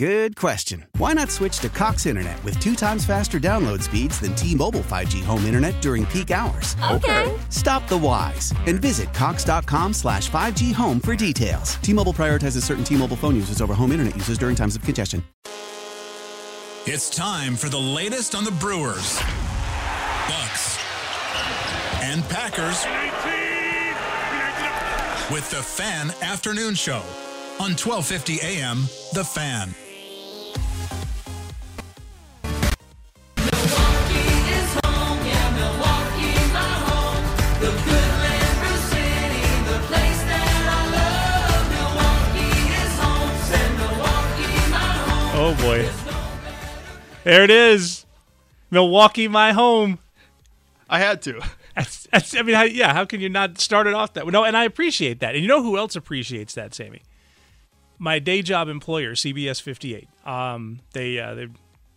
Good question. Why not switch to Cox Internet with two times faster download speeds than T-Mobile 5G home internet during peak hours? Okay. Stop the whys and visit cox.com slash 5G home for details. T-Mobile prioritizes certain T-Mobile phone users over home internet users during times of congestion. It's time for the latest on the Brewers, Bucks, and Packers with the Fan Afternoon Show on 1250 AM The Fan. Oh boy. There it is. Milwaukee, my home. I had to. That's, that's, I mean, how, yeah, how can you not start it off that way? No, and I appreciate that. And you know who else appreciates that, Sammy? My day job employer, CBS 58. Um, they, uh, they're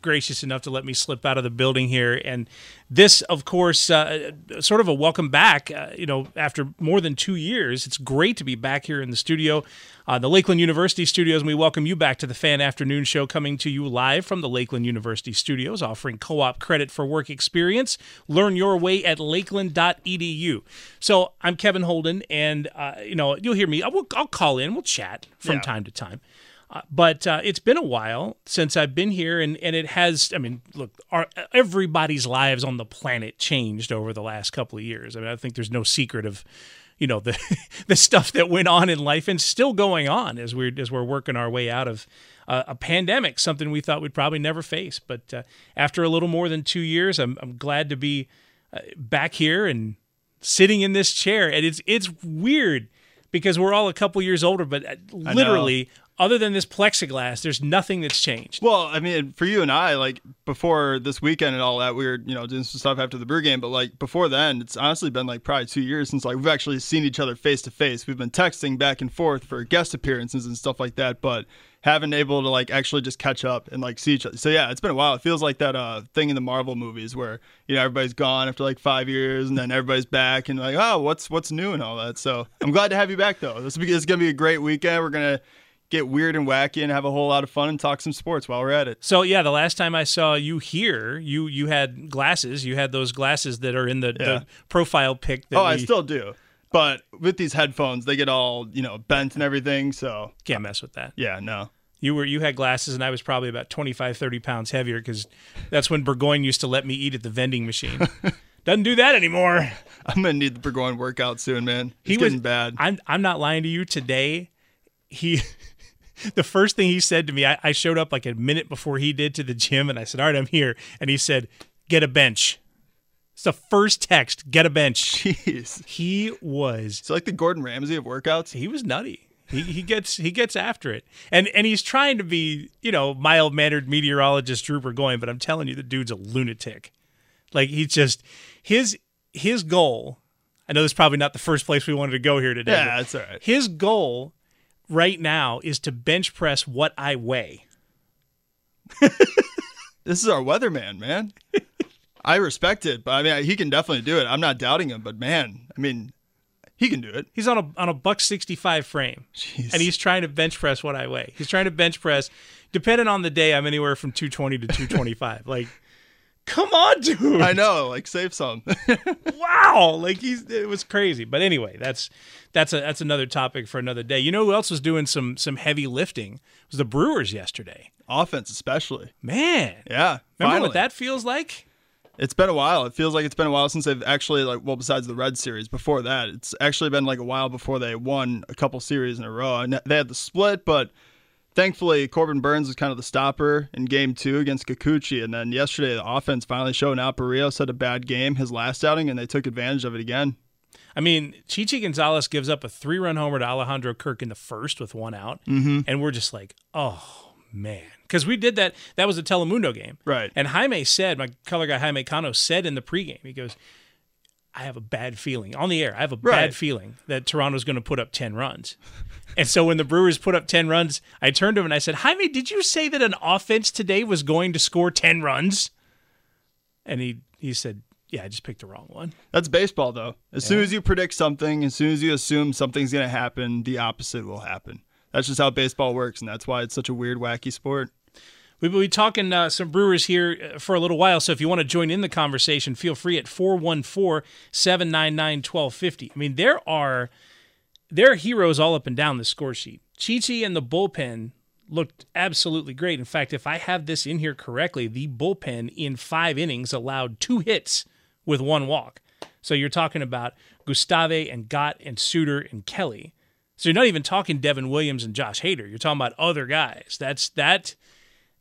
gracious enough to let me slip out of the building here. And this, of course, uh, sort of a welcome back, uh, you know, after more than two years. It's great to be back here in the studio, uh, the Lakeland University studios, and we welcome you back to the Fan Afternoon Show, coming to you live from the Lakeland University studios, offering co op credit for work experience. Learn your way at lakeland.edu. So I'm Kevin Holden, and, uh, you know, you'll hear me. Will, I'll call in, we'll chat from Yeah. time to time. Uh, but uh, it's been a while since I've been here, and, and it has. I mean, look, our, everybody's lives on the planet changed over the last couple of years. I mean, I think there's no secret of, you know, the the stuff that went on in life and still going on as we're as we're working our way out of uh, a pandemic, something we thought we'd probably never face. But uh, after a little more than two years, I'm I'm glad to be uh, back here and sitting in this chair, and it's it's weird because we're all a couple years older, but literally, other than this plexiglass, there's nothing that's changed. Well, I mean, for you and I, like before this weekend and all that, we were, you know, doing some stuff after the brew game. But like before then, it's honestly been like probably two years since like we've actually seen each other face to face. We've been texting back and forth for guest appearances and stuff like that, but haven't able to like actually just catch up and like see each other. So yeah, it's been a while. It feels like that uh thing in the Marvel movies where you know everybody's gone after like five years and then everybody's back and like oh what's what's new and all that. So I'm glad to have you back though. This is this is gonna be a great weekend. We're gonna get weird and wacky and have a whole lot of fun and talk some sports while we're at it. So yeah, the last time I saw you here, you you had glasses. You had those glasses that are in the, Yeah. the profile pic. That Oh, I still do. But with these headphones, they get all, you know, bent and everything. So, can't mess with that. yeah, no. You were you had glasses, and I was probably about 25, 30 pounds heavier because that's when Burgoyne used to let me eat at the vending machine. Doesn't do that anymore. I'm to need the Burgoyne workout soon, man. It's he was getting bad. I'm I'm not lying to you. Today, he the first thing he said to me, I, I showed up like a minute before he did to the gym, and I said, "All right, I'm here," and he said, "Get a bench." It's the first text. Get a bench. Jeez. He was It's like the Gordon Ramsay of workouts. he was nutty. He, he gets he gets after it, and and he's trying to be you know mild mannered meteorologist Drooper going, but I'm telling you, the dude's a lunatic. Like he's just his his goal. I know this is probably not the first place we wanted to go here today. Yeah, that's all right. His goal right now is to bench press what I weigh. This is our weatherman, man. I respect it, but I mean, he can definitely do it. I'm not doubting him, but man, I mean, he can do it. He's on a on a buck sixty five frame, Jeez. and he's trying to bench press what I weigh. He's trying to bench press. Depending on the day, I'm anywhere from two twenty to two twenty five. like, come on, dude. I know, like save some. wow like he's it was crazy but anyway that's that's a that's another topic for another day you know who else was doing some some heavy lifting it was the brewers yesterday Offense, especially. man Yeah. remember finally. what that feels like It's been a while. It feels like it's been a while since they've actually like well, besides the Red Series. Before that, it's actually been like a while before they won a couple series in a row. And they had the split, but thankfully Corbin Burnes was kind of the stopper in game two against Kikuchi. And then yesterday the offense finally showed out. Berríos had a bad game his last outing and they took advantage of it again. I mean, Chichi Gonzalez gives up a three run homer to Alejandro Kirk in the first with one out. Mm-hmm. And we're just like, oh, man. Because we did that. That was a Telemundo game. Right. And Jaime said, my color guy Jaime Cano said in the pregame, he goes, I have a bad feeling on the air. I have a Right. bad feeling that Toronto's going to put up 10 runs. and so when the Brewers put up 10 runs, I turned to him and I said, Jaime, did you say that an offense today was going to score 10 runs? And he, he said, Yeah, I just picked the wrong one. That's baseball, though. As soon as you predict something, as soon as you assume something's going to happen, the opposite will happen. That's just how baseball works, and that's why it's such a weird, wacky sport. We've been talking uh, some Brewers here uh, for a little while, so if you want to join in the conversation, feel free at 414-799-1250. I mean, there are there are heroes all up and down the score sheet. Chichi and the bullpen looked absolutely great. In fact, if I have this in here correctly, the bullpen in five innings allowed two hits with one walk. So you're talking about Gustave and Gott and Suter and Kelly. So you're not even talking Devin Williams and Josh Hader. You're talking about other guys. That's that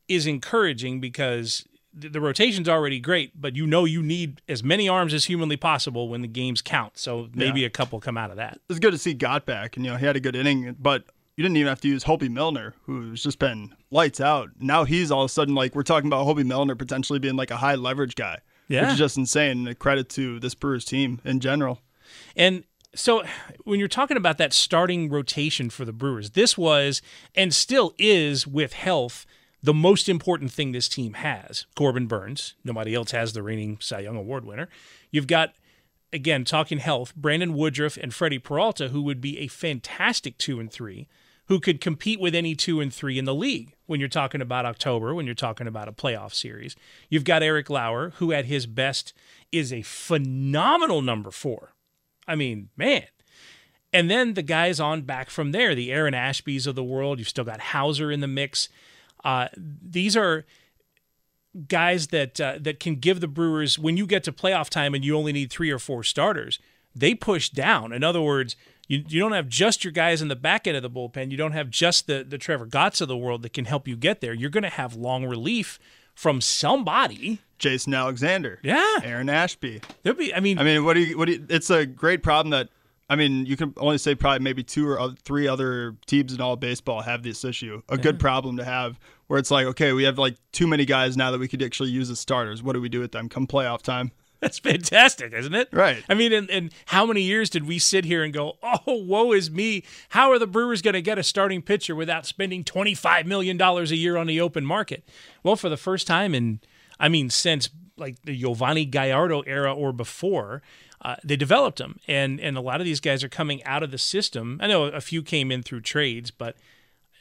is encouraging because the, rotation's already great, but you know you need as many arms as humanly possible when the games count. So maybe Yeah. a couple come out of that. It's good to see Gott back, and you know he had a good inning, but you didn't even have to use Hoby Milner, who's just been lights out. Now he's all of a sudden like we're talking about Hoby Milner potentially being like a high leverage guy, Yeah. which is just insane. And a credit to this Brewers team in general. And so when you're talking about that starting rotation for the Brewers, this was and still is with health the most important thing this team has. Corbin Burnes, nobody else has the reigning Cy Young Award winner. You've got again talking health, Brandon Woodruff and Freddie Peralta who would be a fantastic 2 and 3 who could compete with any 2 and 3 in the league when you're talking about October, when you're talking about a playoff series. You've got Eric Lauer who at his best is a phenomenal number 4. I mean, man. And then the guys on back from there, the Aaron Ashbys of the world. You've still got Houser in the mix. Uh, these are guys that uh, that can give the Brewers when you get to playoff time and you only need three or four starters. They push down. In other words, you, you don't have just your guys in the back end of the bullpen. You don't have just the the Trevor Gotts of the world that can help you get there. You're going to have long relief from somebody. Jason Alexander, Yeah, Aaron Ashby. there'll be. I mean, I mean, what do you? What do you, It's a great problem that. I mean, you can only say probably maybe two or three other teams in all baseball have this issue. A good problem to have, where it's like, okay, we have like too many guys now that we could actually use as starters. What do we do with them come playoff time? That's fantastic, isn't it? Right. I mean, and, and how many years did we sit here and go, oh, woe is me. How are the Brewers going to get a starting pitcher without spending $25 million a year on the open market? Well, for the first time in, I mean, since like the Yovani Gallardo era or before, uh, they developed them. And, and a lot of these guys are coming out of the system. I know a few came in through trades, but,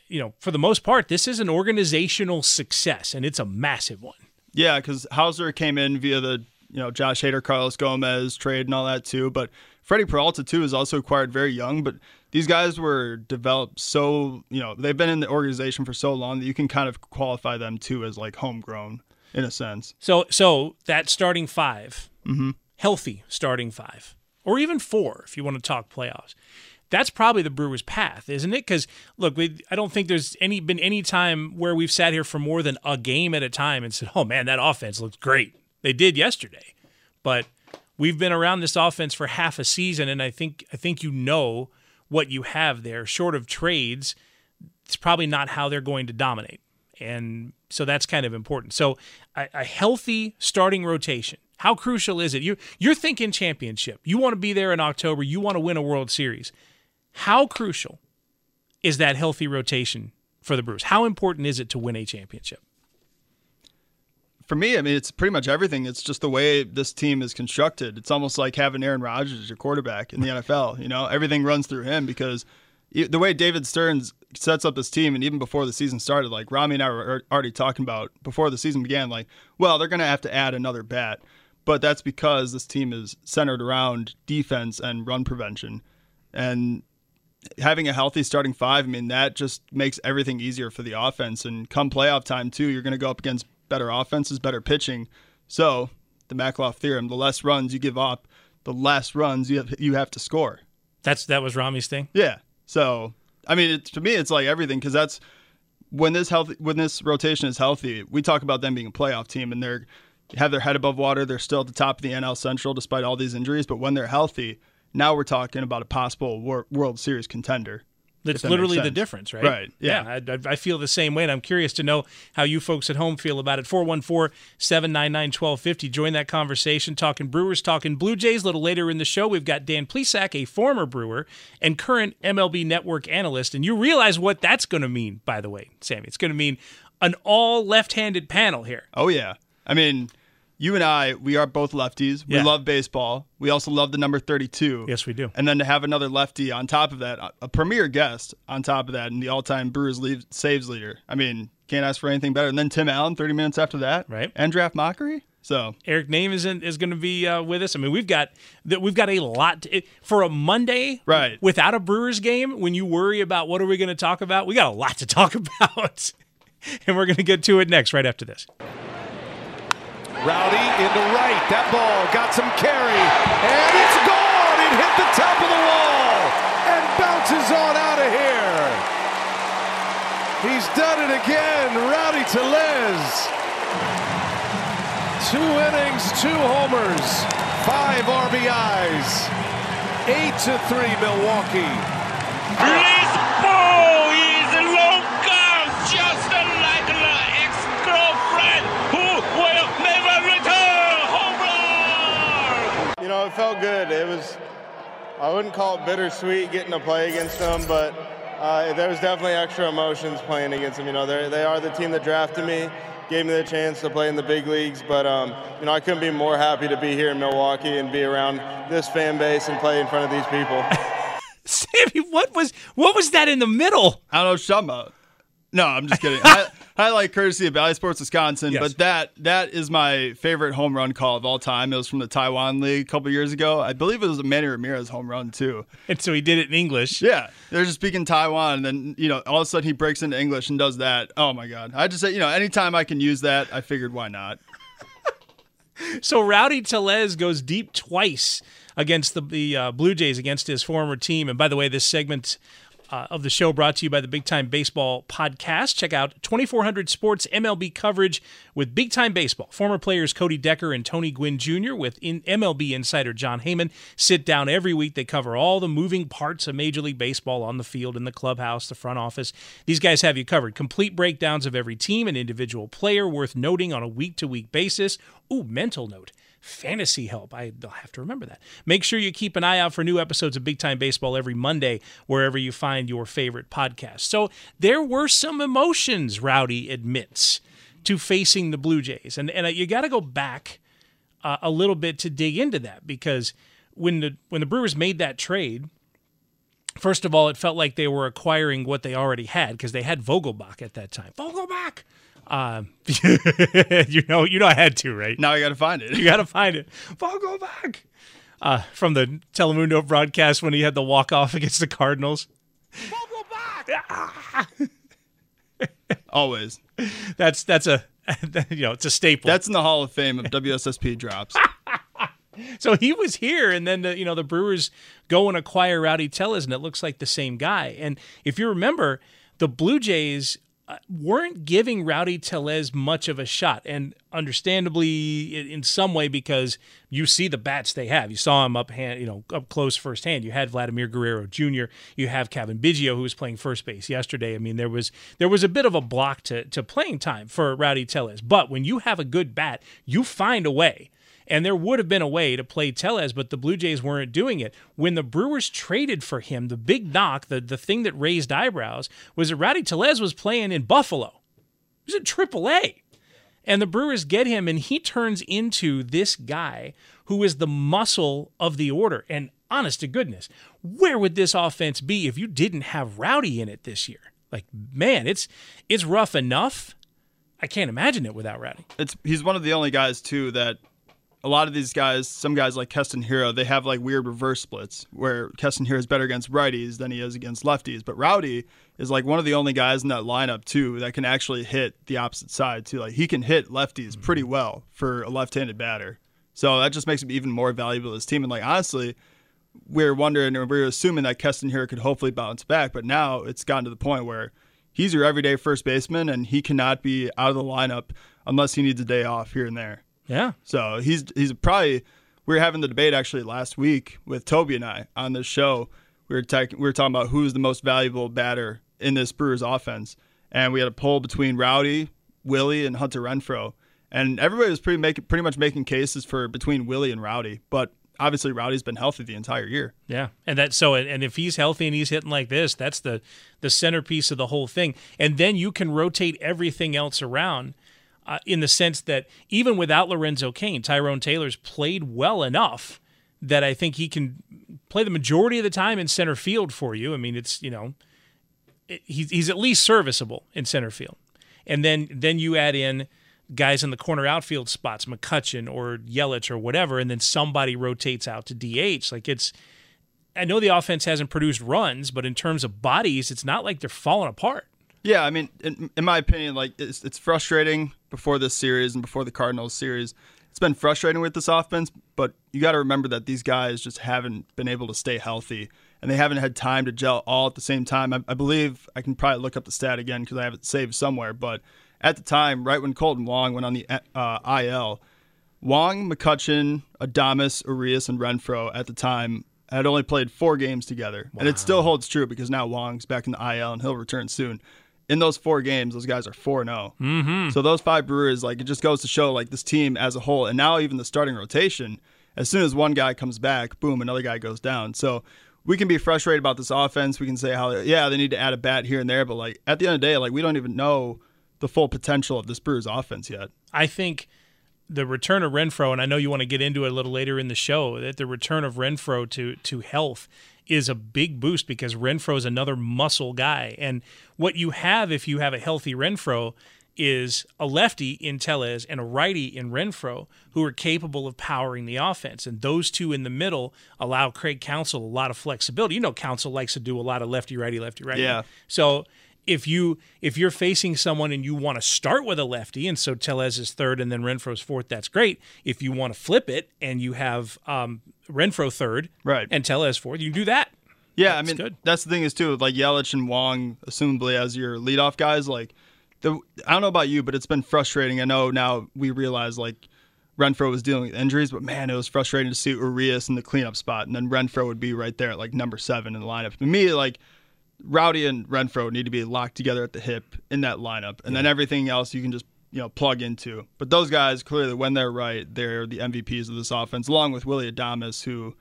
you know, for the most part, this is an organizational success, and it's a massive one. Yeah, because Houser came in via the you know Josh Hader, Carlos Gomez trade and all that too. But Freddie Peralta too is also acquired very young. But these guys were developed so you know they've been in the organization for so long that you can kind of qualify them too as like homegrown in a sense. So so that starting 5 healthy starting five, or even four if you want to talk playoffs. That's probably the Brewers' path, isn't it? Because look, we, I don't think there's any been any time where we've sat here for more than a game at a time and said, "Oh man, that offense looks great." They did yesterday, but we've been around this offense for half a season, and I think I think you know what you have there. Short of trades, it's probably not how they're going to dominate. And so that's kind of important. So a, a healthy starting rotation. How crucial is it? You you're thinking championship. You want to be there in October. You want to win a World Series. How crucial is that healthy rotation for the Brewers? How important is it to win a championship? For me, I mean, it's pretty much everything. It's just the way this team is constructed. It's almost like having Aaron Rodgers as your quarterback in the NFL. You know, everything runs through him because the way David Stearns sets up this team, and even before the season started, like Rami and I were already talking about before the season began, like, well, they're going to have to add another bat. But that's because this team is centered around defense and run prevention. And having a healthy starting five, I mean, that just makes everything easier for the offense. And come playoff time, too, you're going to go up against better offenses, better pitching. So, the Makloff theorem the less runs you give up, the less runs you have, you have to score. That's that was Rami's thing. Yeah. So, I mean, it, to me, it's like everything because that's when this healthy when this rotation is healthy, we talk about them being a playoff team and they're have their head above water. They're still at the top of the NL Central despite all these injuries. But when they're healthy, now we're talking about a possible Wor- World Series contender. That's that literally the difference, right? Right, yeah. I, I, I feel the same way, and I'm curious to know how you folks at home feel about it. 414 799 1250. Join that conversation. Talking Brewers, talking Blue Jays. A little later in the show, we've got Dan Plesac, a former Brewer and current MLB Network analyst. And you realize what that's going to mean, by the way, Sammy. It's going to mean an all left handed panel here. Oh yeah. I mean, you and I, we are both lefties. We Yeah. love baseball. We also love the number 32. Yes, we do. And then to have another lefty on top of that, a- a premier guest on top of that, and the all-time Brewers leave, saves leader. I mean, can't ask for anything better. And then Tim Allen, 30 minutes after that, Right. And draft Mockery. So Eric Name is in, is going to be uh, with us. I mean, we've got that we've got a lot to, it, for a Monday, Right. Without a Brewers game, when you worry about what are we going to talk about, we got a lot to talk about, and we're going to get to it next, right after this. Rowdy into right. That ball got some carry. And it's gone. It hit the top of the wall and bounces on out of here. He's done it again. Rowdy to Tellez. Two innings, two homers, five RBIs. Eight to three, Milwaukee. Know, it felt good. It was, I wouldn't call it bittersweet getting to play against them, but uh, there was definitely extra emotions playing against them. You know, they're- they are the team that drafted me, gave me the chance to play in the big leagues, but, um, you know, I couldn't be more happy to be here in Milwaukee and be around this fan base and play in front of these people. Sammy, what was what was that in the middle? I don't know what about. No, I'm just kidding. I, highlight courtesy of Bally Sports Wisconsin, Yes. but that that is my favorite home run call of all time. It was from the Taiwan League a couple years ago. I believe it was a Manny Ramirez home run too. And so he did it in English. Yeah, they're just speaking Taiwan, and then you know all of a sudden he breaks into English and does that. Oh my god! I just say you know anytime I can use that, I figured why not. So Rowdy Tellez goes deep twice against the, the uh, Blue Jays against his former team. And by the way, this segment uh, of the show brought to you by the Big Time Baseball podcast. Check out 2400 Sports MLB coverage with Big Time Baseball. Former players Cody Decker and Tony Gwynn Jr. with in MLB insider Jon Heyman sit down every week. They cover all the moving parts of Major League Baseball on the field, in the clubhouse, the front office. These guys have you covered. Complete breakdowns of every team and individual player worth noting on a week to week basis. Ooh, mental note fantasy help. I- I'll have to remember that. Make sure you keep an eye out for new episodes of Big Time Baseball every Monday, wherever you find your favorite podcast. So there were some emotions, Rowdy admits, to facing the Blue Jays. And, and you got to go back uh, a little bit to dig into that because when the when the Brewers made that trade, first of all, it felt like they were acquiring what they already had because they had Vogelbach at that time. Vogelbach. Um, you know, you know, I had to, right? Now I got to find it. You got to find it. Vogelbach. Uh, from the Telemundo broadcast when he had the walk off against the Cardinals. Always. That's that's a you know it's a staple. That's in the Hall of Fame of WSSP drops. so he was here, and then the, you know the Brewers go and acquire Rowdy Tellez, and it looks like the same guy. And if you remember, the Blue Jays Uh, weren't giving Rowdy Tellez much of a shot, and understandably, in, some way, because you see the bats they have. You saw him up hand, you know, up close firsthand. You had Vladimir Guerrero Jr. You have Cavan Biggio, who was playing first base yesterday. I mean, there was there was a bit of a block to to playing time for Rowdy Tellez, but when you have a good bat, you find a way. And there would have been a way to play Tellez, but the Blue Jays weren't doing it. When the Brewers traded for him, the big knock, the, the thing that raised eyebrows, was that Rowdy Tellez was playing in Buffalo. He was in AAA. And the Brewers get him, and he turns into this guy who is the muscle of the order. And honest to goodness, where would this offense be if you didn't have Rowdy in it this year? Like, man, it's it's rough enough. I can't imagine it without Rowdy. it's he's one of the only guys too that a lot of these guys, some guys like Keston Hiura, they have like weird reverse splits where Keston Hiura is better against righties than he is against lefties. But Rowdy is like one of the only guys in that lineup too that can actually hit the opposite side too. Like he can hit lefties pretty mm-hmm. well for a left-handed batter. So that just makes him even more valuable to his team. And like honestly, we are wondering or we are assuming that Keston Hiura could hopefully bounce back, but now it's gotten to the point where he's your everyday first baseman, and he cannot be out of the lineup unless he needs a day off here and there. Yeah. So he's he's probably we were having the debate actually last week with Toby and I on this show. We were tech, we were talking about who's the most valuable batter in this Brewers offense, and we had a poll between Rowdy, Willie, and Hunter Renfroe, and everybody was pretty make, pretty much making cases for between Willie and Rowdy, but obviously Rowdy's been healthy the entire year. Yeah, and that so and if he's healthy and he's hitting like this, that's the the centerpiece of the whole thing. And then you can rotate everything else around. Uh, in the sense that even without Lorenzo Cain, Tyrone Taylor's played well enough that I think he can play the majority of the time in center field for you. I mean, it's you know, he's he's at least serviceable in center field, and then then you add in guys in the corner outfield spots, McCutchen or Yelich or whatever, and then somebody rotates out to DH. Like it's, I know the offense hasn't produced runs, but in terms of bodies, it's not like they're falling apart. Yeah, I mean, in, in my opinion, like it's, it's frustrating before this series and before the Cardinals series. It's been frustrating with this offense, but you got to remember that these guys just haven't been able to stay healthy and they haven't had time to gel all at the same time. I, I believe I can probably look up the stat again because I have it saved somewhere, but at the time, right when Kolten Wong went on the uh, IL, Wong, McCutchen, Adames, Urias, and Renfroe at the time had only played four games together. Wow. And it still holds true because now Wong's back in the IL and he'll return soon. In those four games, those guys are 4 0. Mm-hmm. So those five Brewers, like, it just goes to show, like, this team as a whole, and now even the starting rotation, as soon as one guy comes back, boom, another guy goes down. So we can be frustrated about this offense. We can say how, yeah, they need to add a bat here and there. But, like, at the end of the day, like, we don't even know the full potential of this Brewers offense yet. I think the return of Renfroe, and I know you want to get into it a little later in the show, that the return of Renfroe to to health is a big boost because Renfroe is another muscle guy. And what you have if you have a healthy Renfroe is a lefty in Tellez and a righty in Renfroe who are capable of powering the offense. And those two in the middle allow Craig Counsell a lot of flexibility. You know, Counsell likes to do a lot of lefty, righty, lefty, righty. Yeah. So if you if you're facing someone and you want to start with a lefty, and so Tellez is third and then Renfroe's fourth, that's great. If you want to flip it and you have um, Renfroe third, right, and Tellez fourth, you can do that. Yeah, that's I mean good. that's the thing is too, like Yelich and Wong, assumably as your leadoff guys, like the I don't know about you, but it's been frustrating. I know now we realize like Renfroe was dealing with injuries, but man, it was frustrating to see Urias in the cleanup spot, and then Renfroe would be right there at like number seven in the lineup. To me, like Rowdy and Renfroe need to be locked together at the hip in that lineup, and yeah. then everything else you can just you know plug into. But those guys clearly, when they're right, they're the MVPs of this offense, along with Willie Adames, who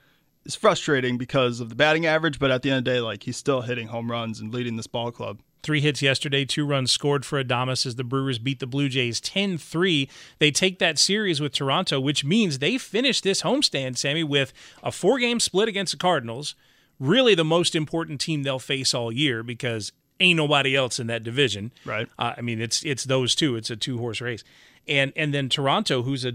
is frustrating because of the batting average, but at the end of the day, like he's still hitting home runs and leading this ball club. Three hits yesterday, two runs scored for Adames as the Brewers beat the Blue Jays 10 3. They take that series with Toronto, which means they finish this homestand, Sammy, with a four game split against the Cardinals really the most important team they'll face all year because ain't nobody else in that division. Right. Uh, I mean, it's it's those two. It's a two horse race, and and then Toronto, who's a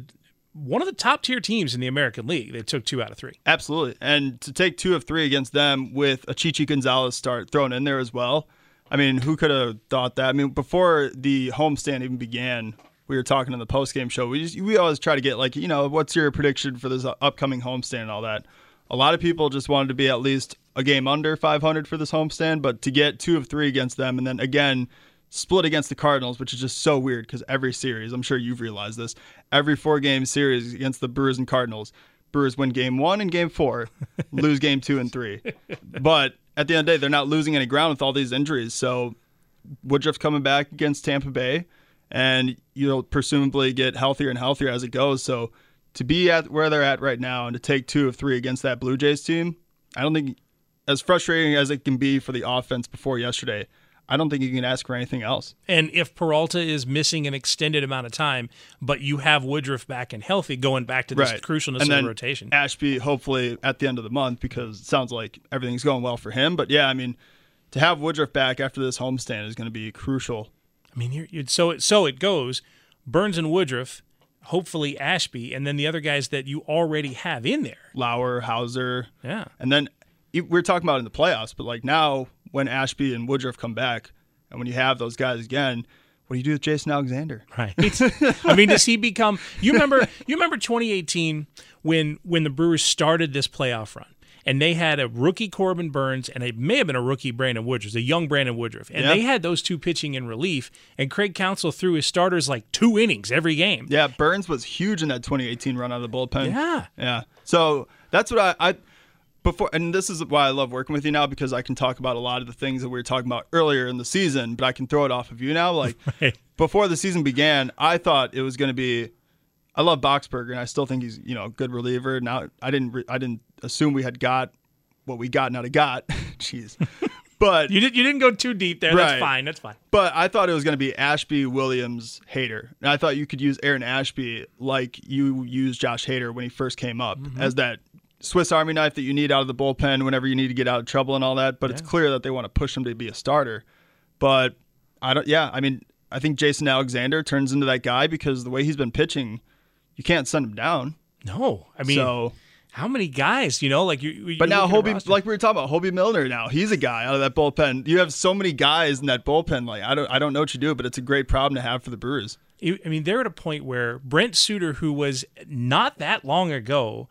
one of the top tier teams in the American League. They took two out of three. Absolutely, and to take two of three against them with a Chichi Gonzalez start thrown in there as well. I mean, who could have thought that? I mean, before the homestand even began, we were talking in the post game show. We just, we always try to get like, you know, what's your prediction for this upcoming homestand and all that a lot of people just wanted to be at least a game under 500 for this homestand, but to get two of three against them and then again split against the Cardinals, which is just so weird because every series, I'm sure you've realized this, every four game series against the Brewers and Cardinals, Brewers win game one and game four, lose game two and three. But at the end of the day, they're not losing any ground with all these injuries. So Woodruff's coming back against Tampa Bay, and you'll presumably get healthier and healthier as it goes. So to be at where they're at right now and to take two of three against that Blue Jays team, I don't think, as frustrating as it can be for the offense before yesterday, I don't think you can ask for anything else. And if Peralta is missing an extended amount of time, but you have Woodruff back and healthy, going back to this right. crucialness and of the rotation. Ashby, hopefully at the end of the month, because it sounds like everything's going well for him. But yeah, I mean, to have Woodruff back after this homestand is going to be crucial. I mean, you're, you're, so it, so it goes. Burnes and Woodruff hopefully Ashby, and then the other guys that you already have in there. Lauer, Houser. Yeah. And then we're talking about in the playoffs, but like now when Ashby and Woodruff come back, and when you have those guys again, what do you do with Jason Alexander? Right. I mean, does he become? You remember? You remember 2018 when when the Brewers started this playoff run, and they had a rookie Corbin Burnes and it may have been a rookie Brandon Woodruff, a young Brandon Woodruff, and Yeah. they had those two pitching in relief. And Craig Counsell threw his starters like two innings every game. Yeah, Burnes was huge in that 2018 run out of the bullpen. Yeah. Yeah. So that's what I, I before, and this is why I love working with you now because I can talk about a lot of the things that we were talking about earlier in the season, but I can throw it off of you now. Like Right. before the season began, I thought it was going to be. I love Boxberger, and I still think he's you know a good reliever. Now I didn't re- I didn't assume we had got what we got, not a got. Jeez, but You, didn't you didn't go too deep there. Right. That's fine. That's fine. but I thought it was going to be Ashby, Williams, Hader, And I thought you could use Aaron Ashby like you used Josh Hader when he first came up mm-hmm. as that Swiss Army knife that you need out of the bullpen whenever you need to get out of trouble and all that. But it's clear that they want to push him to be a starter. But I don't, yeah, I mean, I think Jason Alexander turns into that guy because the way he's been pitching, you can't send him down. No, I mean, so, how many guys? You know, like you. you but now look at a Hoby, like we were talking about, Hoby Milner. Now he's a guy out of that bullpen. You have so many guys in that bullpen. Like I don't, I don't know what you do, but it's a great problem to have for the Brewers. I mean, they're at a point where Brent Suter, who was not that long ago,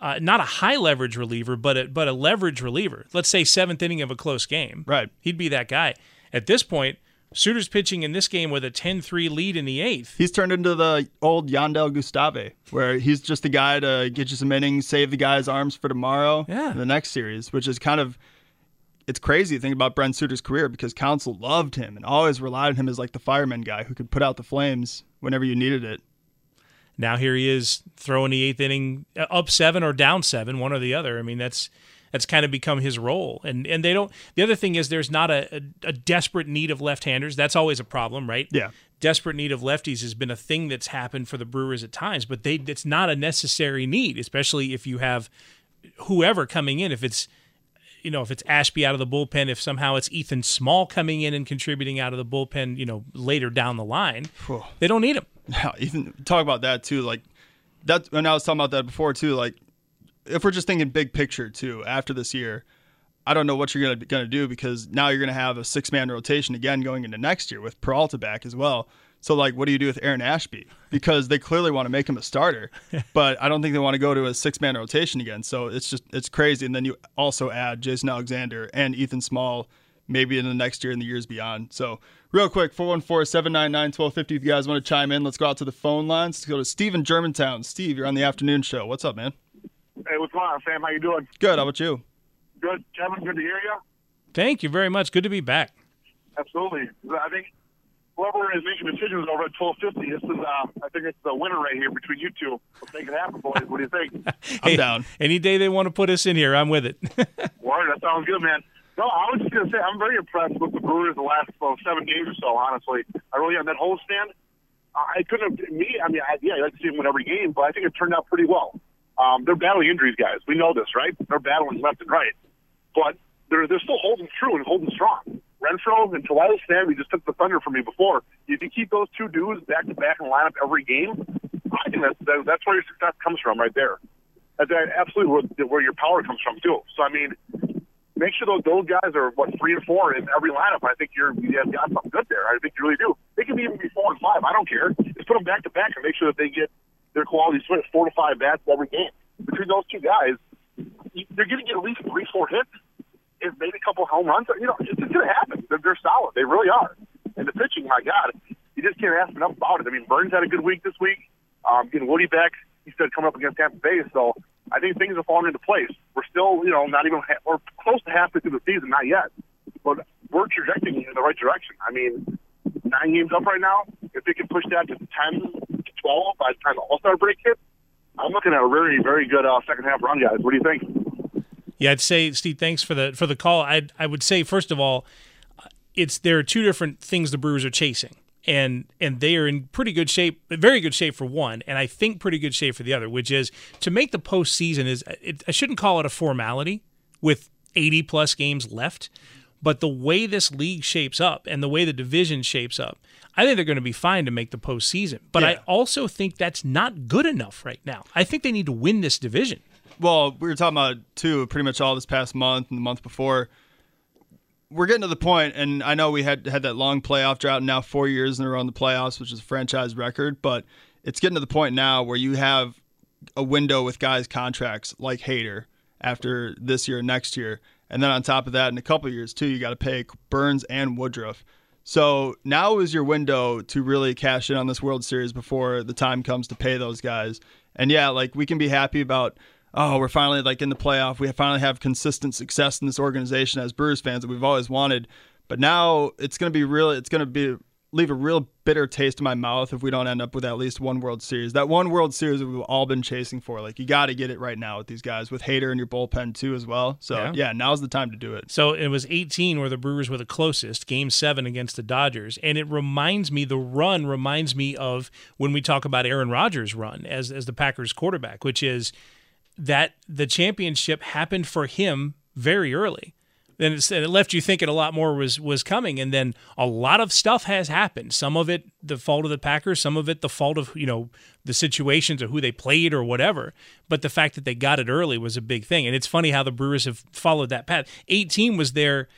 uh, not a high leverage reliever, but a, but a leverage reliever. Let's say seventh inning of a close game. Right. He'd be that guy. At this point, Suter's pitching in this game with a 10-3 lead in the eighth. He's turned into the old Jandel Gustave, where he's just the guy to get you some innings, save the guy's arms for tomorrow, Yeah. in the next series, which is kind of it's crazy to think about Brent Suter's career because Counsell loved him and always relied on him as like the fireman guy who could put out the flames whenever you needed it. Now here he is throwing the eighth inning, uh, up seven or down seven, one or the other. I mean, that's that's kind of become his role. And and they don't. The other thing is, there's not a, a, a desperate need of left-handers. That's always a problem, right? Yeah. Desperate need of lefties has been a thing that's happened for the Brewers at times, but they it's not a necessary need, especially if you have whoever coming in. If it's you know, if it's Ashby out of the bullpen, if somehow it's Ethan Small coming in and contributing out of the bullpen, you know, later down the line, they don't need him. Yeah, even talk about that too. Like that, and I was talking about that before too. Like if we're just thinking big picture too, after this year, I don't know what you're gonna gonna do because now you're gonna have a six man rotation again going into next year with Peralta back as well. So like, what do you do with Aaron Ashby? Because they clearly want to make him a starter, but I don't think they want to go to a six man rotation again. So it's just it's crazy. And then you also add Jason Alexander and Ethan Small maybe in the next year and the years beyond. So, real quick 414 799 1250. If you guys want to chime in, let's go out to the phone lines. Let's go to Steve in Germantown. Steve, you're on the afternoon show. What's up, man? Hey, what's going on, Sam? How you doing? Good. How about you? Good, Kevin. Good to hear you. Thank you very much. Good to be back. Absolutely. I think whoever is making decisions over at twelve fifty, this is. Uh, I think it's the winner right here between you two. Let's make it happen, boys. What do you think? I'm Hey, down. Any day they want to put us in here, I'm with it. Word. That sounds good, man. No, I was just gonna say I'm very impressed with the Brewers the last well, seven games or so. Honestly, I really am. That whole stand, I couldn't. have Me, I mean, I, yeah, I like to see them win every game, but I think it turned out pretty well. Um, they're battling injuries, guys. We know this, right? They're battling left and right, but they're they're still holding true and holding strong. Renfroe and Tawila Stanley just took the thunder from me before. If you keep those two dudes back to back in the lineup every game, I think that's that, that's where your success comes from, right there. That's absolutely where, where your power comes from too. So I mean, make sure those those guys are what three and four in every lineup. I think you're you have got something good there. I think you really do. They can even be four and five. I don't care. Just put them back to back and make sure that they get their quality split four to five bats every game. Between those two guys, they're going to get at least three, four hits. If maybe a couple home runs, you know, it's going to happen. They're, they're solid. They really are. And the pitching, my God, you just can't ask enough about it. I mean, Burnes had a good week this week. Um, getting Woody back, he said coming up against Tampa Bay. So I think things are falling into place. We're still, you know, not even ha- we're close to halfway through the season, not yet, but we're trajecting in the right direction. I mean, nine games up right now. If they can push that to ten to twelve by the time the All Star break hits, I'm looking at a very, very good uh, second half run, guys. What do you think? Yeah, I'd say, Steve, thanks for the for the call. I I would say first of all, it's there are two different things the Brewers are chasing, and and they are in pretty good shape, very good shape for one, and I think pretty good shape for the other, which is to make the postseason is it, I shouldn't call it a formality with 80 plus games left, but the way this league shapes up and the way the division shapes up, I think they're going to be fine to make the postseason. But I also think that's not good enough right now. I think they need to win this division. Well, we were talking about too pretty much all this past month and the month before. We're getting to the point, and I know we had had that long playoff drought, and now four years in a row in the playoffs, which is a franchise record. But it's getting to the point now where you have a window with guys' contracts like Hader after this year and next year. And then on top of that, in a couple years too, you got to pay Burnes and Woodruff. So now is your window to really cash in on this World Series before the time comes to pay those guys. And yeah, like we can be happy about oh, we're finally like in the playoff. We finally have consistent success in this organization as Brewers fans that we've always wanted. But now it's going to be real. It's going to be leave a real bitter taste in my mouth if we don't end up with at least one World Series. That one World Series that we've all been chasing for. Like you got to get it right now with these guys, with Hader in your bullpen too as well. So Yeah. yeah. now's the time to do it. So it was 18 where the Brewers were the closest, game seven against the Dodgers. And it reminds me, the run reminds me of when we talk about Aaron Rodgers' run as, as the Packers quarterback, which is that the championship happened for him very early. Then it left you thinking a lot more was was coming, and then a lot of stuff has happened. Some of it the fault of the Packers, some of it the fault of you know the situations or who they played or whatever. But the fact that they got it early was a big thing, and it's funny how the Brewers have followed that path. 18 was their,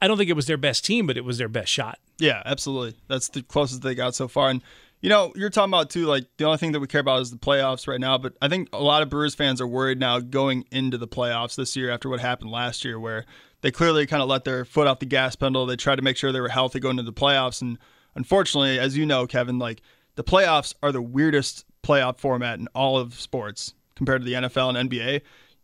I don't think it was their best team, but it was their best shot. Yeah, absolutely. That's the closest they got so far. And you know, you're talking about too, like the only thing that we care about is the playoffs right now. But I think a lot of Brewers fans are worried now going into the playoffs this year after what happened last year, where they clearly kind of let their foot off the gas pedal. They tried to make sure they were healthy going into the playoffs, and unfortunately, as you know, Kevin, like the playoffs are the weirdest playoff format in all of sports compared to the NFL and NBA.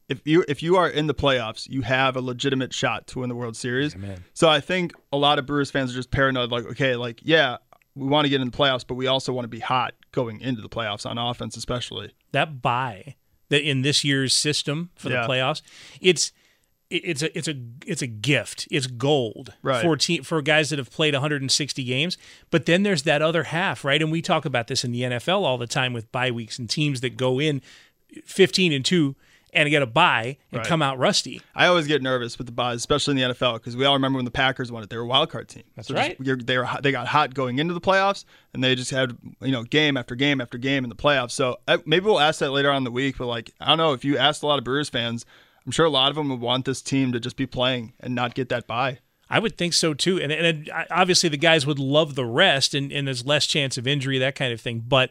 If you if you are in the playoffs, you have a legitimate shot to win the World Series. So I think a lot of Brewers fans are just paranoid, like, okay, like yeah, we want to get in the playoffs, but we also want to be hot going into the playoffs on offense, especially. that buy that in this year's system for the playoffs, it's it's a it's a it's a gift. It's gold Right. for team for guys that have played 160 games. But then there's that other half, right? And we talk about this in the NFL all the time with bye weeks and teams that go in 15 and two and get a bye and Right. come out rusty. I always get nervous with the buys, especially in the NFL, because we all remember when the Packers won it. They were a wild card team. That's just- right. you're- they were they got hot going into the playoffs, and they just had you know game after game after game in the playoffs. So uh, maybe we'll ask that later on in the week. But like I don't know if you asked a lot of Brewers fans, I'm sure a lot of them would want this team to just be playing and not get that bye. I would think so too. And, and obviously, the guys would love the rest, and, and there's less chance of injury, that kind of thing. But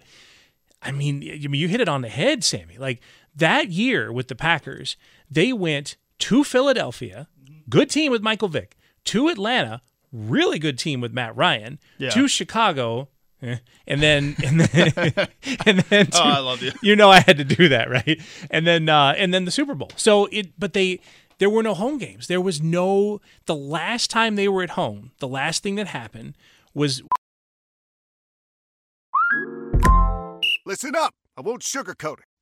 I mean, you hit it on the head, Sammy. Like that year with the Packers, they went to Philadelphia, good team with Michael Vick, to Atlanta, really good team with Matt Ryan, Yeah. to Chicago. eh, And then, and then, and then, Oh, I love you. You know, I had to do that, right? And then, uh, and then the Super Bowl. So it, but they, there were no home games. There was no. The last time they were at home, the last thing that happened was Listen up. I won't sugarcoat it.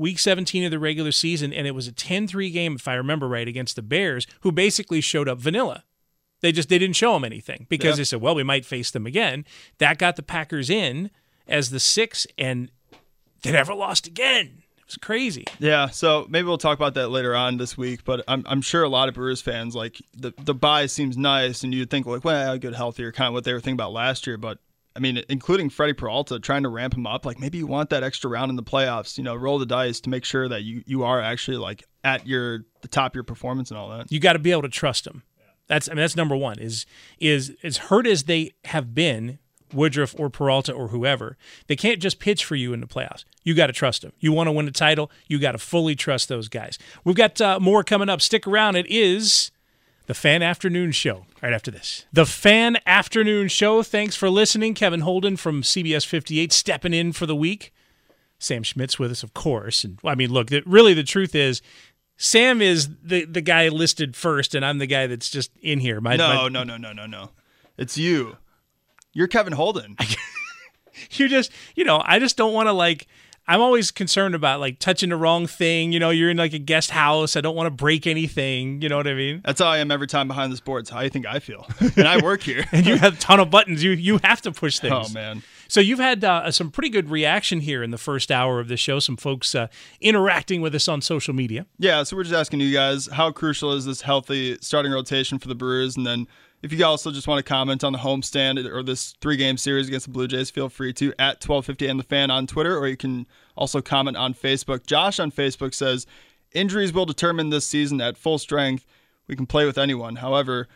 Week 17 of the regular season, and it was a 10-3 game, if I remember right, against the Bears, who basically showed up vanilla. They just they didn't show them anything because Yeah. they said, well, we might face them again. That got the Packers in as the six, and they never lost again. It was crazy. Yeah, so maybe we'll talk about that later on this week. But I'm, I'm sure a lot of Brewers fans like the the buy seems nice, and you'd think like, well, good healthier, kind of what they were thinking about last year. But I mean, including Freddie Peralta trying to ramp him up, like maybe you want that extra round in the playoffs. You know, roll the dice to make sure that you you are actually like at your the top of your performance and all that. You got to be able to trust them. That's I mean that's number one. Is is as hurt as they have been, Woodruff or Peralta or whoever, they can't just pitch for you in the playoffs. You got to trust them. You want to win a title, you got to fully trust those guys. We've got uh, more coming up. Stick around. It is the Fan Afternoon Show right after this. The Fan Afternoon Show. Thanks for listening. Kevin Holden from CBS 58 stepping in for the week. Sam Schmitz with us, of course. And I mean, look, the, really the truth is, Sam is the the guy listed first, and I'm the guy that's just in here. My, no, my- no, no, no, no, no. It's you. You're Kevin Holden. you just you know i just don't want to like i'm always concerned about like touching the wrong thing you know you're in like a guest house i don't want to break anything you know what i mean That's how I am every time behind this board. It's how you think I feel. and I work here. and you have a ton of buttons you you have to push things Oh, man. so you've had uh, some pretty good reaction here in the first hour of the show some folks uh, interacting with us on social media Yeah, so we're just asking you guys how crucial is this healthy starting rotation for the Brewers? And then if you also just want to comment on the homestand or this three game series against the Blue Jays, feel free to at 1250 and the fan on Twitter, or you can also comment on Facebook. Josh on Facebook says injuries will determine this season at full strength. We can play with anyone. However,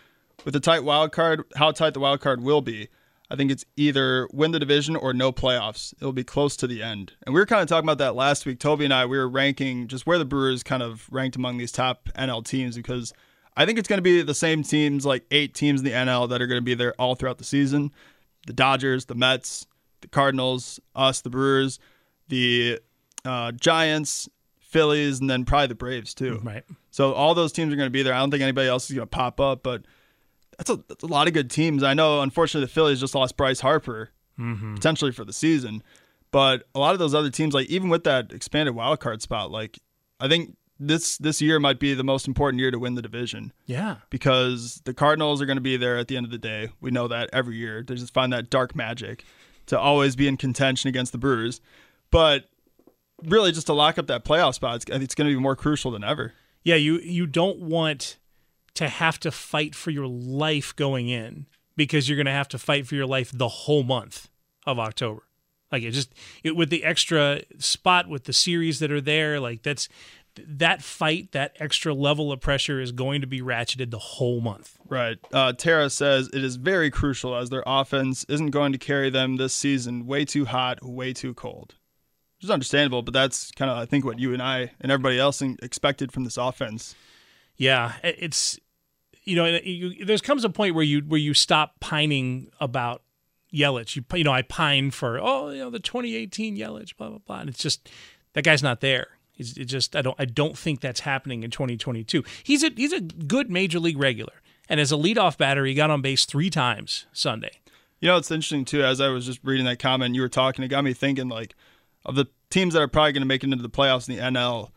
with the tight wild card, how tight the wild card will be, I think it's either win the division or no playoffs. It'll be close to the end. And we were kind of talking about that last week. Toby and I, we were ranking just where the Brewers kind of ranked among these top NL teams because I think it's going to be the same teams, like eight teams in the NL that are going to be there all throughout the season. The Dodgers, the Mets, the Cardinals, us, the Brewers, the uh, Giants, Phillies, and then probably the Braves too. Right. So all those teams are going to be there. I don't think anybody else is going to pop up, but that's a, that's a lot of good teams. I know, unfortunately, the Phillies just lost Bryce Harper Mhm. potentially for the season, but a lot of those other teams, like even with that expanded wild card spot, like I think this this year might be the most important year to win the division yeah because the Cardinals are going to be there at the end of the day. We know that every year. They just find that dark magic to always be in contention against the Brewers. But really, just to lock up that playoff spot, it's, it's going to be more crucial than ever. yeah you you don't want to have to fight for your life going in because you're going to have to fight for your life the whole month of October. Like it just it with the extra spot with the series that are there, like that's that fight, that extra level of pressure is going to be ratcheted the whole month. Right. Uh, Tara says it is very crucial as their offense isn't going to carry them this season. Way too hot, way too cold. Which is understandable, but that's kind of I think what you and I and everybody else expected from this offense. Yeah, it's you know, you, there's comes a point where you where you stop pining about Yelich. You you know, I pine for oh, you know, the 2018 Yelich, blah blah blah, and it's just that guy's not there. It's it just I don't I don't think that's happening in 2022. He's a he's a good major league regular, and as a leadoff batter, he got on base three times Sunday. You know, it's interesting too. As I was just reading that comment, you were talking, it got me thinking like of the teams that are probably going to make it into the playoffs in the NL.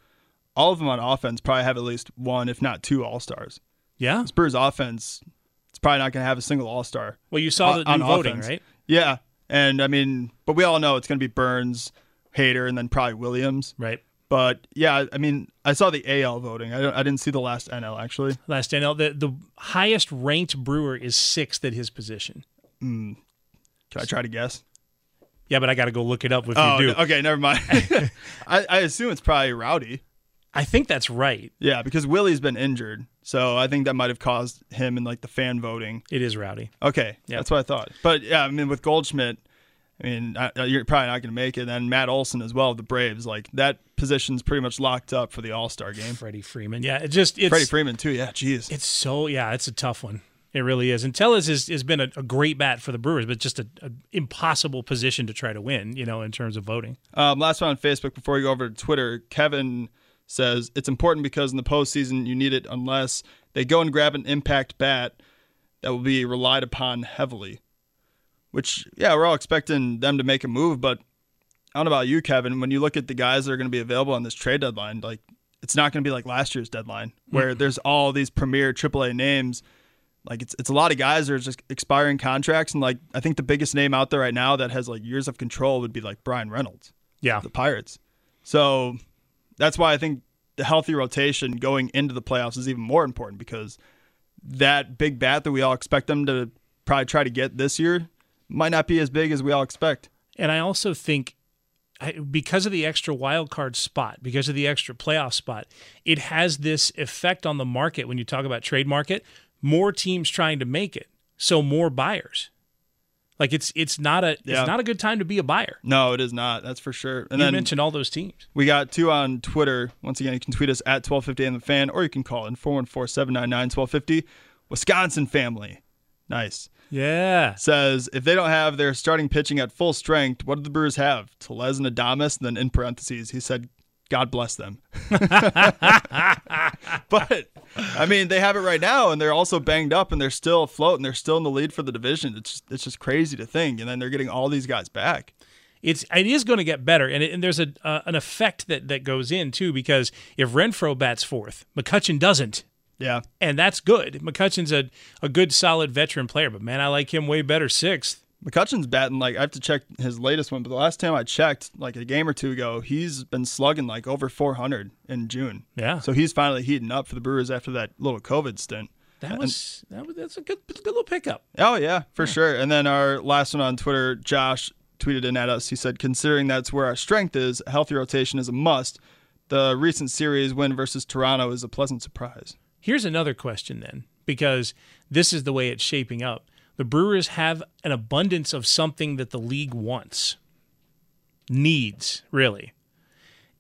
All of them on offense probably have at least one, if not two, All Stars. Yeah, Spurs offense, it's probably not going to have a single All Star. Well, you saw the new voting, right? Yeah, and I mean, but we all know it's going to be Burnes, Hader, and then probably Williams. Right. But yeah, I mean, I saw the AL voting. I, I didn't see the last NL actually. Last NL, the the highest ranked Brewer is sixth at his position. Mm. Can I try to guess? Yeah, but I got to go look it up if oh, you do. okay, never mind. I, I assume it's probably Rowdy. I think that's right. Yeah, because Willy's been injured, so I think that might have caused him in like the fan voting. It is Rowdy. Okay, yeah, that's what I thought. But yeah, I mean, with Goldschmidt, I mean, I, you're probably not going to make it. And Matt Olson as well, of the Braves, like that position's pretty much locked up for the All Star game. Freddie Freeman, yeah, it just it's Freddie Freeman too. Yeah, jeez. It's so yeah, it's a tough one. It really is. And Tellez has, has been a, a great bat for the Brewers, but just an impossible position to try to win. You know, in terms of voting. Um, last one on Facebook before we go over to Twitter. Kevin says it's important because in the postseason you need it unless they go and grab an impact bat that will be relied upon heavily. Which yeah, we're all expecting them to make a move, but I don't know about you, Kevin. When you look at the guys that are going to be available on this trade deadline, like it's not going to be like last year's deadline where there's all these premier AAA names. Like it's it's a lot of guys that are just expiring contracts, and like I think the biggest name out there right now that has like years of control would be like Bryan Reynolds Yeah, the Pirates. So that's why I think the healthy rotation going into the playoffs is even more important because that big bat that we all expect them to probably try to get this year might not be as big as we all expect. and I also think because of the extra wild card spot, because of the extra playoff spot, it has this effect on the market when you talk about trade market. more teams trying to make it, so more buyers. Like it's it's not a Yeah. it's not a good time to be a buyer. No, it is not. That's for sure. And you mentioned all those teams. we got two on Twitter. Once again, you can tweet us at 1250 and the fan, or you can call in 414 799 1250. Wisconsin family. Nice. Yeah. Says if they don't have their starting pitching at full strength, what do the Brewers have? Tellez and Adames, and then in parentheses, he said, God bless them. but I mean, they have it right now, and they're also banged up, and they're still afloat, and they're still in the lead for the division. It's just, it's just crazy to think, and then they're getting all these guys back. It's it is going to get better, and, it, and there's a uh, an effect that that goes in too because if Renfroe bats fourth, McCutchen doesn't. Yeah. And that's good. McCutchen's a, a good, solid veteran player, but man, I like him way better sixth. McCutchen's batting like I have to check his latest one, but the last time I checked, like a game or two ago, he's been slugging like over 400 in June. Yeah. So he's finally heating up for the Brewers after that little COVID stint. That was, And- that was that's a good good little pickup. Oh yeah, for sure. And then our last one on Twitter, Josh tweeted in at us. He said, "Considering that's where our strength is, a healthy rotation is a must. The recent series win versus Toronto is a pleasant surprise." Here's another question then, because this is the way it's shaping up. The Brewers have an abundance of something that the league wants, needs, really.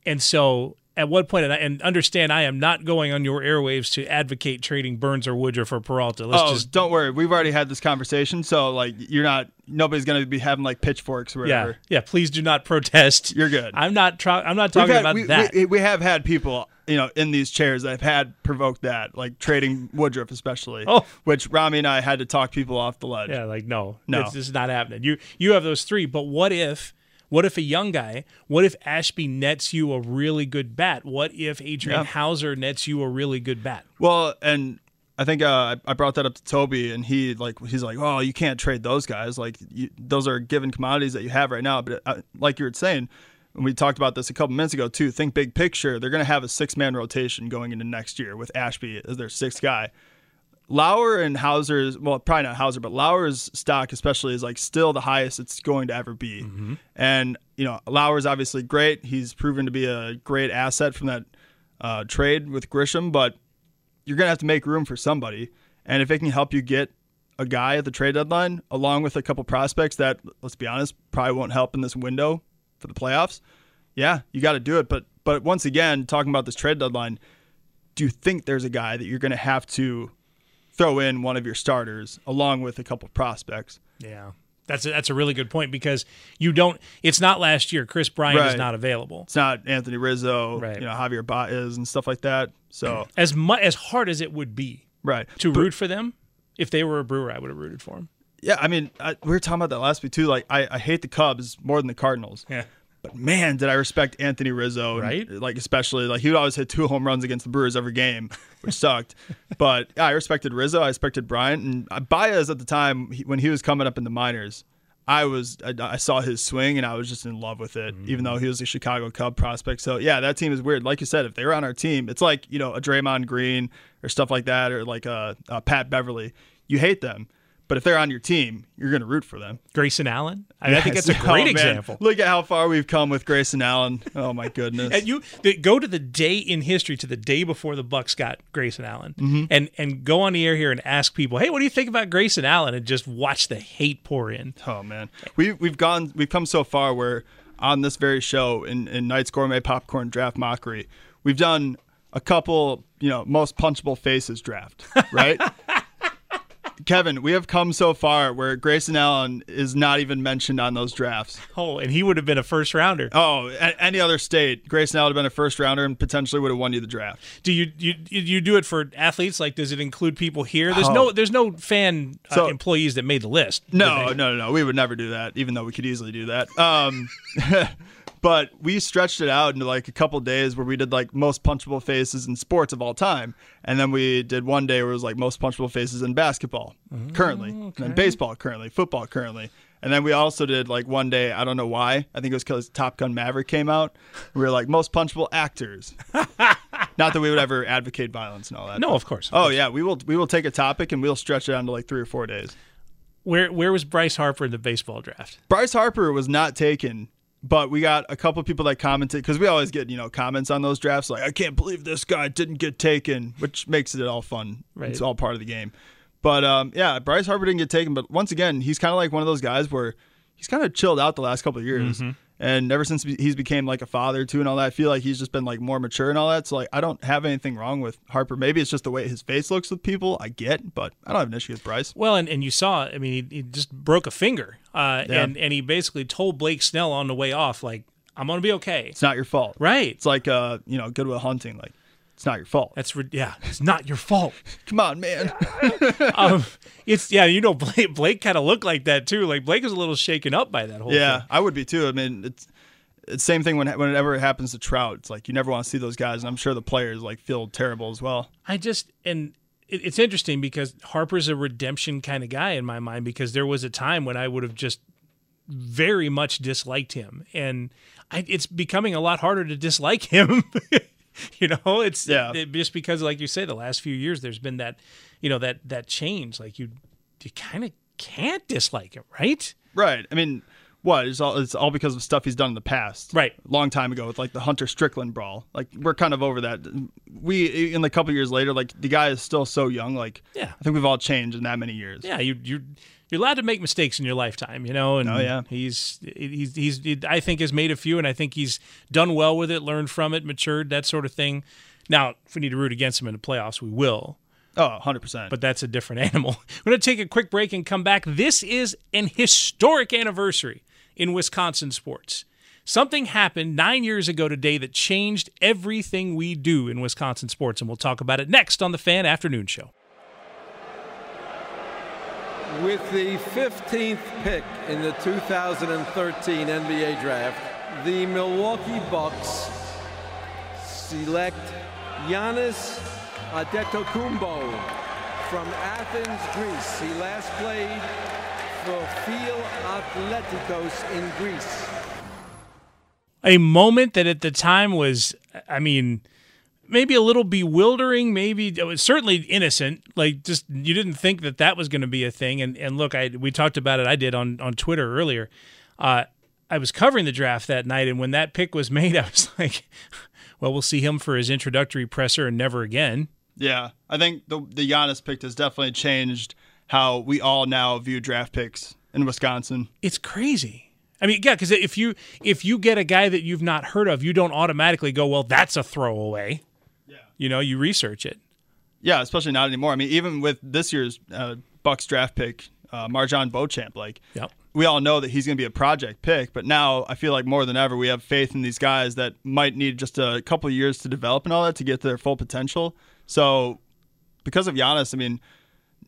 And so at what point, and, I, and understand I am not going on your airwaves to advocate trading Burnes or Woodruff for Peralta. Let's oh, just, don't worry. We've already had this conversation, so like you're not. Nobody's gonna be having like pitchforks or yeah, whatever. yeah, please do not protest. You're good. I'm not, try, I'm not talking had- about we, that. We, we have had people, you know, in these chairs that have had provoked that, like trading Woodruff, especially. Oh. which Rami and I had to talk people off the ledge. Yeah, like no, No. it's, this is not happening. You you have those three, but what if what if a young guy? What if Ashby nets you a really good bat? What if Adrian. Houser nets you a really good bat? Well, and I think uh, I I brought that up to Toby, and he like he's like, "Oh, you can't trade those guys. Like you, those are given commodities that you have right now." But uh, like you were saying, and we talked about this a couple minutes ago too. Think big picture. They're going to have a six man rotation going into next year with Ashby as their sixth guy. Lauer and Houser's well, probably not Houser, but Lauer's stock especially is like still the highest it's going to ever be. And you know, Lauer's obviously great. He's proven to be a great asset from that uh, trade with Grisham, but you're gonna have to make room for somebody. And if it can help you get a guy at the trade deadline, along with a couple prospects that, let's be honest, probably won't help in this window for the playoffs, yeah, you got to do it. But but once again, talking about this trade deadline, do you think there's a guy that you're gonna have to throw in one of your starters along with a couple prospects? Yeah, that's a, that's a really good point because you don't. It's not last year. Kris Bryant is not available. It's not Anthony Rizzo, Right. you know, Javier Baez and stuff like that. So As much as hard as it would be right to But- root for them, if they were a Brewer, I would have rooted for them. Yeah, I mean, I, we were talking about that last week too. Like, I, I hate the Cubs more than the Cardinals. Yeah. But man, did I respect Anthony Rizzo, and, Right? Like, especially like he would always hit two home runs against the Brewers every game, which sucked. but yeah, I respected Rizzo. I respected Bryant and uh, Baez at the time he, when he was coming up in the minors. I was I, I saw his swing and I was just in love with it, even though mm. he was a Chicago Cub prospect. So yeah, that team is weird. Like you said, if they were on our team, it's like you know a Draymond Green or stuff like that, or like a, a Pat Beverley. You hate them, but if they're on your team, you're going to root for them. Grayson Allen. I, mean, I think that's a Oh, great man. example. Look at how far we've come with Grayson Allen. Oh my goodness. And you the, go to the day in history to the day before the Bucks got Grayson Allen, Mhm. and and go on the air here and ask people, hey, what do you think about Grayson Allen? And just watch the hate pour in. Oh man, we we've gone we've come so far where on this very show in in Knights Gourmet Popcorn Draft Mockery, we've done a couple you know most punchable faces draft, right? Kevin, we have come so far where Grayson Allen is not even mentioned on those drafts. Oh, and he would have been a first rounder. Oh, a- any other state, Grayson Allen would have been a first rounder and potentially would have won you the draft. Do you you you do it for athletes? Like, does it include people here? There's Oh. no there's no fan uh, So- employees that made the list. No, no, no, no. We would never do that, even though we could easily do that. Um, but we stretched it out into like a couple days where we did like most punchable faces in sports of all time, and then we did one day where it was like most punchable faces in basketball currently, and then baseball currently, football currently. And then we also did like one day, I don't know why. I think it was because Top Gun Maverick came out. We were like most punchable actors. Not that we would ever advocate violence and all that. No, of course, of oh yeah, we will. We will take a topic and we'll stretch it out to like three or four days. Where where was Bryce Harper in the baseball draft? Bryce Harper was not taken but we got a couple of people that commented because we always get you know comments on those drafts like I can't believe this guy didn't get taken, which makes it all fun. Right. It's all part of the game. But um, yeah, Bryce Harper didn't get taken, but once again, he's kind of like one of those guys where he's kind of chilled out the last couple of years. Mhm. And ever since he's became like a father too and all that, I feel like he's just been like more mature and all that. So like I don't have anything wrong with Harper. Maybe it's just the way his face looks with people. I get, but I don't have an issue with Bryce. Well, and, and you saw, I mean, he, he just broke a finger, uh, Yeah. and and he basically told Blake Snell on the way off, like, "I'm gonna be okay." It's not your fault. Right. It's like uh, you know, Good Will Hunting. Like it's not your fault. That's yeah, it's not your fault. Come on, man. um, it's yeah, you know, Blake, Blake kind of looked like that too. Like Blake was a little shaken up by that whole. yeah, thing. I would be too. I mean, it's it's same thing when whenever it happens to Trout. It's like you never want to see those guys, and I'm sure the players like feel terrible as well. I just and it, it's interesting because Harper's a redemption kind of guy in my mind because there was a time when I would have just very much disliked him, and I, it's becoming a lot harder to dislike him. you know, it's Yeah. it- just because, like you say, the last few years there's been that, you know, that that change. Like you, you kind of can't dislike him, right? Right. I mean, what? It's all it's all because of stuff he's done in the past. Right. Long time ago with like the Hunter Strickland brawl. Like we're kind of over that. We in a couple years later, like the guy is still so young. Like Yeah. I think we've all changed in that many years. Yeah, you you you're allowed to make mistakes in your lifetime, you know. And Oh, yeah. he's he's he's he, I think has made a few, and I think he's done well with it, learned from it, matured, that sort of thing. Now, if we need to root against him in the playoffs, we will. Oh, 100 percent. But that's a different animal. We're going to take a quick break and come back. This is an historic anniversary in Wisconsin sports. Something happened nine years ago today that changed everything we do in Wisconsin sports, and we'll talk about it next on the Fan Afternoon Show. With the 15th pick in the 2013 NBA draft, the Milwaukee Bucks select Giannis Antetokounmpo from Athens, Greece. He last played for Feel Atletikos in Greece. a moment that at the time was, I mean, maybe a little bewildering, maybe it was certainly innocent. Like just you didn't think that that was going to be a thing. And and look, I we talked about it. I did on on Twitter earlier. Uh, I was covering the draft that night, and when that pick was made, I was like, "Well, we'll see him for his introductory presser and never again." Yeah, I think the the Giannis pick has definitely changed how we all now view draft picks in Wisconsin. It's crazy. I mean, yeah, because if you if you get a guy that you've not heard of, you don't automatically go, "Well, that's a throwaway." You know, you research it. Yeah, especially not anymore. I mean, even with this year's uh, Bucks draft pick, uh, MarJon Beauchamp, like Yep. we all know that he's going to be a project pick, but now I feel like more than ever we have faith in these guys that might need just a couple of years to develop and all that to get to their full potential. So because of Giannis, I mean,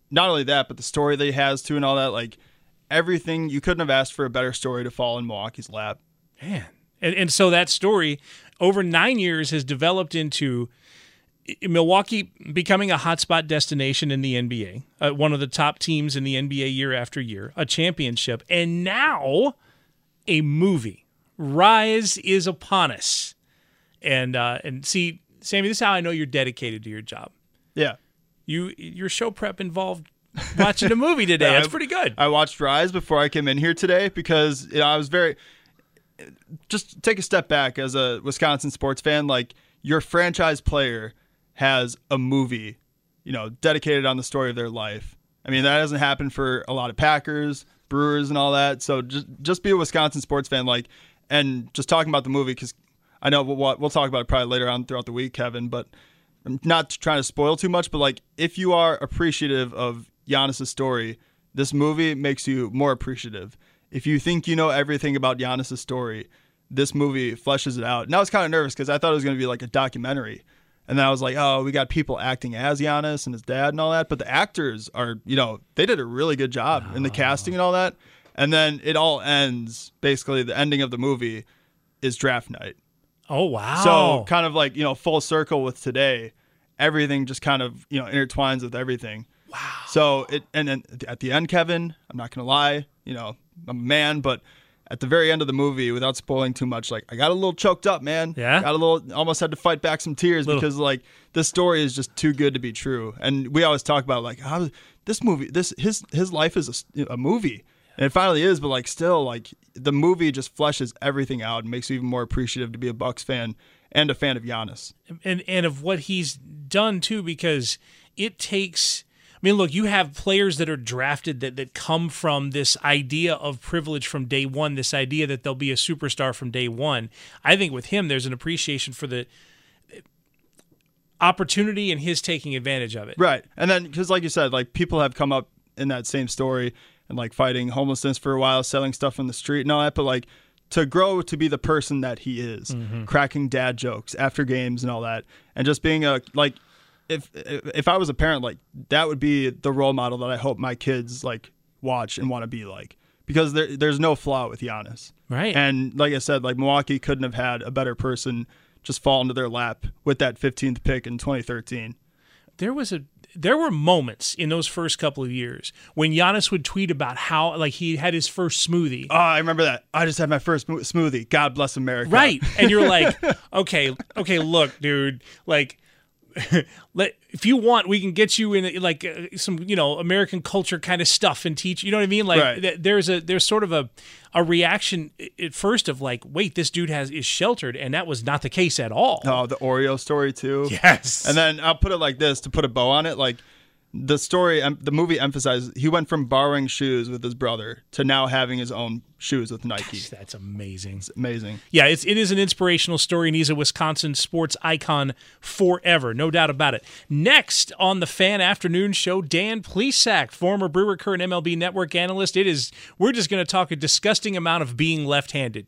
not only that, but the story that he has too and all that, like everything you couldn't have asked for a better story to fall in Milwaukee's lap. Man. And, and so that story over nine years has developed into Milwaukee becoming a hotspot destination in the NBA, uh, one of the top teams in the NBA year after year, a championship, and now a movie. Rise is upon us. And uh, and see, Sammy, this is how I know you're dedicated to your job. Yeah. You your show prep involved watching a movie today. Yeah, That's pretty good. I watched Rise before I came in here today because you know, I was very. Just take a step back as a Wisconsin sports fan. Like your franchise player has a movie, you know, dedicated on the story of their life. I mean, that hasn't happened for a lot of Packers, Brewers, and all that. So just just be a Wisconsin sports fan, like, and just talking about the movie because I know we'll, we'll talk about it probably later on throughout the week, Kevin. But I'm not trying to spoil too much, but like if you are appreciative of Giannis' story, this movie makes you more appreciative. If you think you know everything about Giannis' story, this movie fleshes it out. And I was kind of nervous because I thought it was going to be like a documentary. And then I was like, oh, we got people acting as Giannis and his dad and all that. But the actors are, you know, they did a really good job in the casting and all that. And then it all ends basically, the ending of the movie is draft night. Oh wow! So kind of like you know full circle with today, everything just kind of you know intertwines with everything. Wow. So it and then at the end, Kevin, I'm not gonna lie, you know I'm a man, but at the very end of the movie, without spoiling too much, like I got a little choked up, man. Yeah? Got a little, almost had to fight back some tears Little. because like this story is just too good to be true. And we always talk about like how this movie, this his his life is a movie. And it finally is, but like still, like the movie just fleshes everything out and makes you even more appreciative to be a Bucks fan and a fan of Giannis. and and of what he's done too because it takes mean look you have players that are drafted that that come from this idea of privilege from day 1 this idea that they'll be a superstar from day 1 I think with him there's an appreciation for the opportunity and his taking advantage of it Right. And then, because like you said, like people have come up in that same story and like fighting homelessness for a while, selling stuff on the street and all that, but like to grow to be the person that he is, Mhm. cracking dad jokes after games and all that, and just being a like. If if I was a parent, like that would be the role model that I hope my kids like watch and want to be like, because there there's no flaw with Giannis, Right. And like I said, like Milwaukee couldn't have had a better person just fall into their lap with that 15th pick in 2013. there was a there were moments in those first couple of years when Giannis would tweet about how like he had his first smoothie. Oh, I remember that. I just had my first smoothie. God bless America. Right. And you're like, okay, okay, look, dude, like let if you want we can get you in like uh, some you know american culture kind of stuff and teach you know what i mean like Right. th- there's a there's sort of a a reaction at first of like wait this dude has is sheltered and that was not the case at all Oh, the Oreo story too. Yes. And then I'll put it like this to put a bow on it. Like the story, the movie emphasizes he went from borrowing shoes with his brother to now having his own shoes with Nike. that's amazing. It's amazing. Yeah, it's it is an inspirational story, and he's a Wisconsin sports icon forever, no doubt about it. Next on the Fan Afternoon Show, Dan Plesac, former Brewer current MLB Network analyst. It is we're just going to talk a disgusting amount of being left-handed.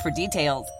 for details.